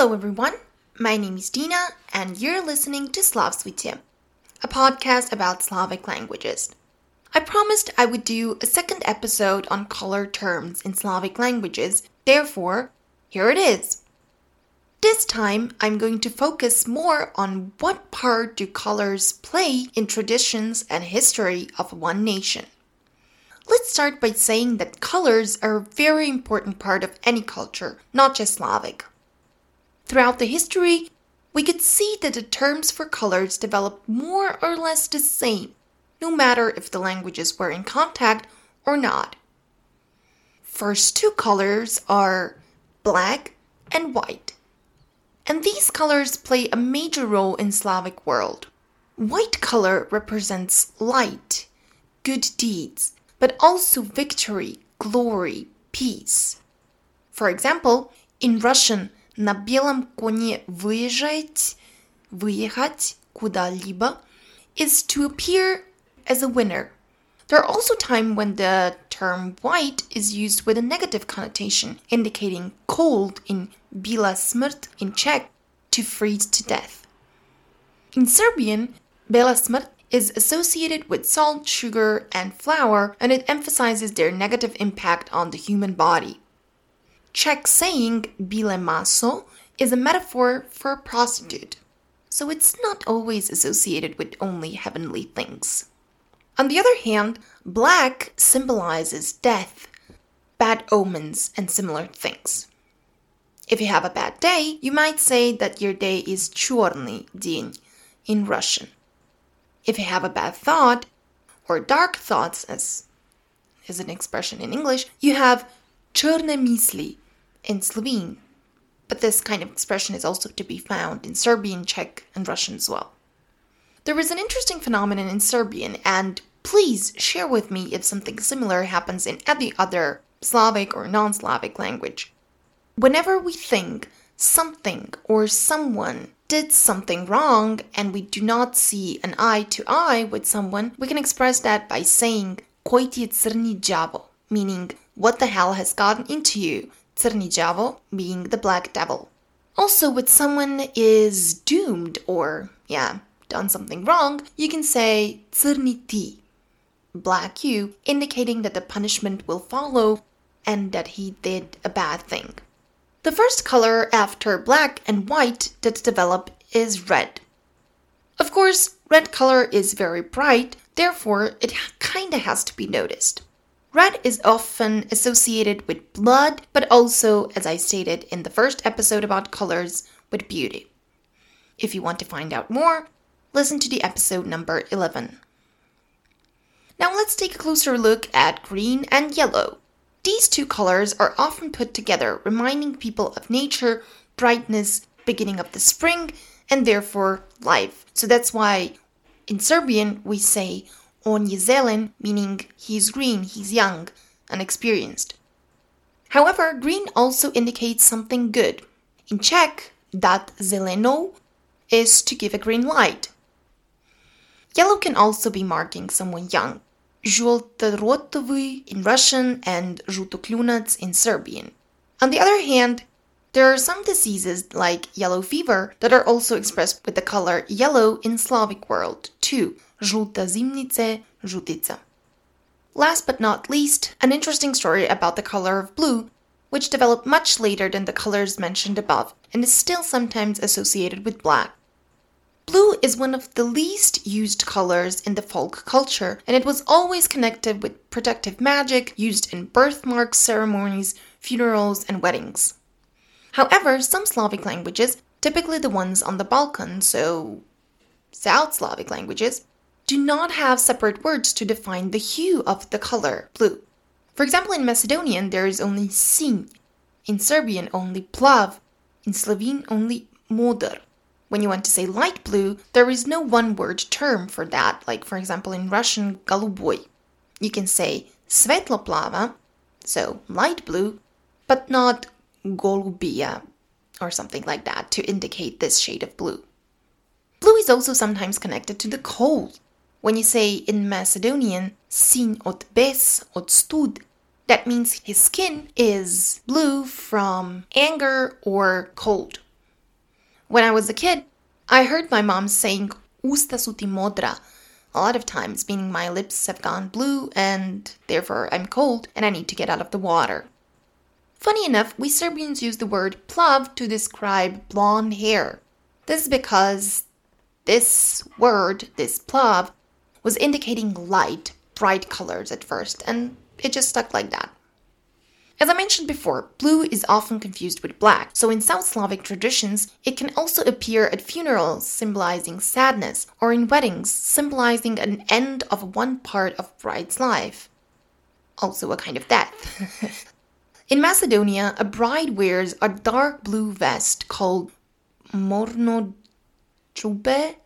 Hello, everyone. My name is Dina, and you're listening to Slavsvitya, a podcast about Slavic languages. I promised I would do a second episode on color terms in Slavic languages, therefore, here it is. This time, I'm going to focus more on what part do colors play in traditions and history of one nation. Let's start by saying that colors are a very important part of any culture, not just Slavic. Throughout the history, we could see that the terms for colors developed more or less the same, no matter if the languages were in contact or not. First two colors are black and white. And these colors play a major role in Slavic world. White color represents light, good deeds, but also victory, glory, peace. For example, in Russian, на белом коне выезжать, выехать куда-либо is to appear as a winner. There are also times when the term white is used with a negative connotation, indicating cold in bila smrt in Czech, to freeze to death. In Serbian, bela smrt is associated with salt, sugar, and flour, and it emphasizes their negative impact on the human body. Czech saying bile maso is a metaphor for a prostitute, so it's not always associated with only heavenly things. On the other hand, black symbolizes death, bad omens, and similar things. If you have a bad day, you might say that your day is черный день in Russian. If you have a bad thought, or dark thoughts, as is an expression in English, you have черные мысли In Slovene, but this kind of expression is also to be found in Serbian, Czech, and Russian as well. There is an interesting phenomenon in Serbian, and please share with me if something similar happens in any other Slavic or non Slavic language. Whenever we think something or someone did something wrong and we do not see an eye to eye with someone, we can express that by saying meaning what the hell has gotten into you Crni being the black devil. Also, when someone is doomed or, yeah, done something wrong, you can say Crni ti, black you, indicating that the punishment will follow and that he did a bad thing. The first color after black and white that develop is red. Of course, red color is very bright, therefore, it kinda has to be noticed. Red is often associated with blood, but also, as I stated in the first episode about colors, with beauty. If you want to find out more, listen to the episode number 11. Now let's take a closer look at green and yellow. These two colors are often put together, reminding people of nature, brightness, beginning of the spring, and therefore life. So that's why in Serbian we say or Zelen, meaning he's green, he's young, unexperienced. However, green also indicates something good. In Czech, that zeleno is to give a green light. Yellow can also be marking someone young. Žultorotovy in Russian and žutokljunac in Serbian. On the other hand, there are some diseases like yellow fever that are also expressed with the color yellow in Slavic world too, Żółta zimnice, żółtica. Last but not least, an interesting story about the color of blue, which developed much later than the colors mentioned above and is still sometimes associated with black. Blue is one of the least used colors in the folk culture, and it was always connected with protective magic used in birthmark ceremonies, funerals, and weddings. However, some Slavic languages, typically the ones on the Balkan, so South Slavic languages, do not have separate words to define the hue of the color blue. For example, in Macedonian, there is only sin, in Serbian, only plav, in Slovene, only modar. When you want to say light blue, there is no one word term for that, like for example in Russian, голубой. You can say svetloplava, so light blue, but not golubia or something like that to indicate this shade of blue. Blue is also sometimes connected to the cold. When you say in Macedonian, sin od bes od stud, that means his skin is blue from anger or cold. When I was a kid, I heard my mom saying usta modra a lot of times, meaning my lips have gone blue and therefore I'm cold and I need to get out of the water. Funny enough, we Serbians use the word plav to describe blonde hair. This is because this word, this plav, was indicating light, bright colors at first, and it just stuck like that. As I mentioned before, blue is often confused with black, so in South Slavic traditions, it can also appear at funerals, symbolizing sadness, or in weddings, symbolizing an end of one part of bride's life. Also, a kind of death. in Macedonia, a bride wears a dark blue vest called morno chube.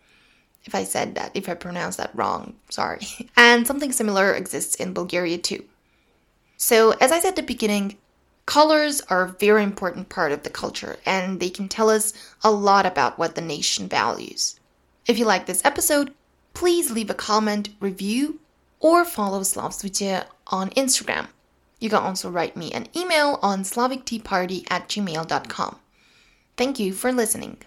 If I said that, if I pronounced that wrong, sorry. And something similar exists in Bulgaria too. So, as I said at the beginning, colors are a very important part of the culture and they can tell us a lot about what the nation values. If you like this episode, please leave a comment, review, or follow Slavsvite on Instagram. You can also write me an email on slavicteaparty at gmail.com. Thank you for listening.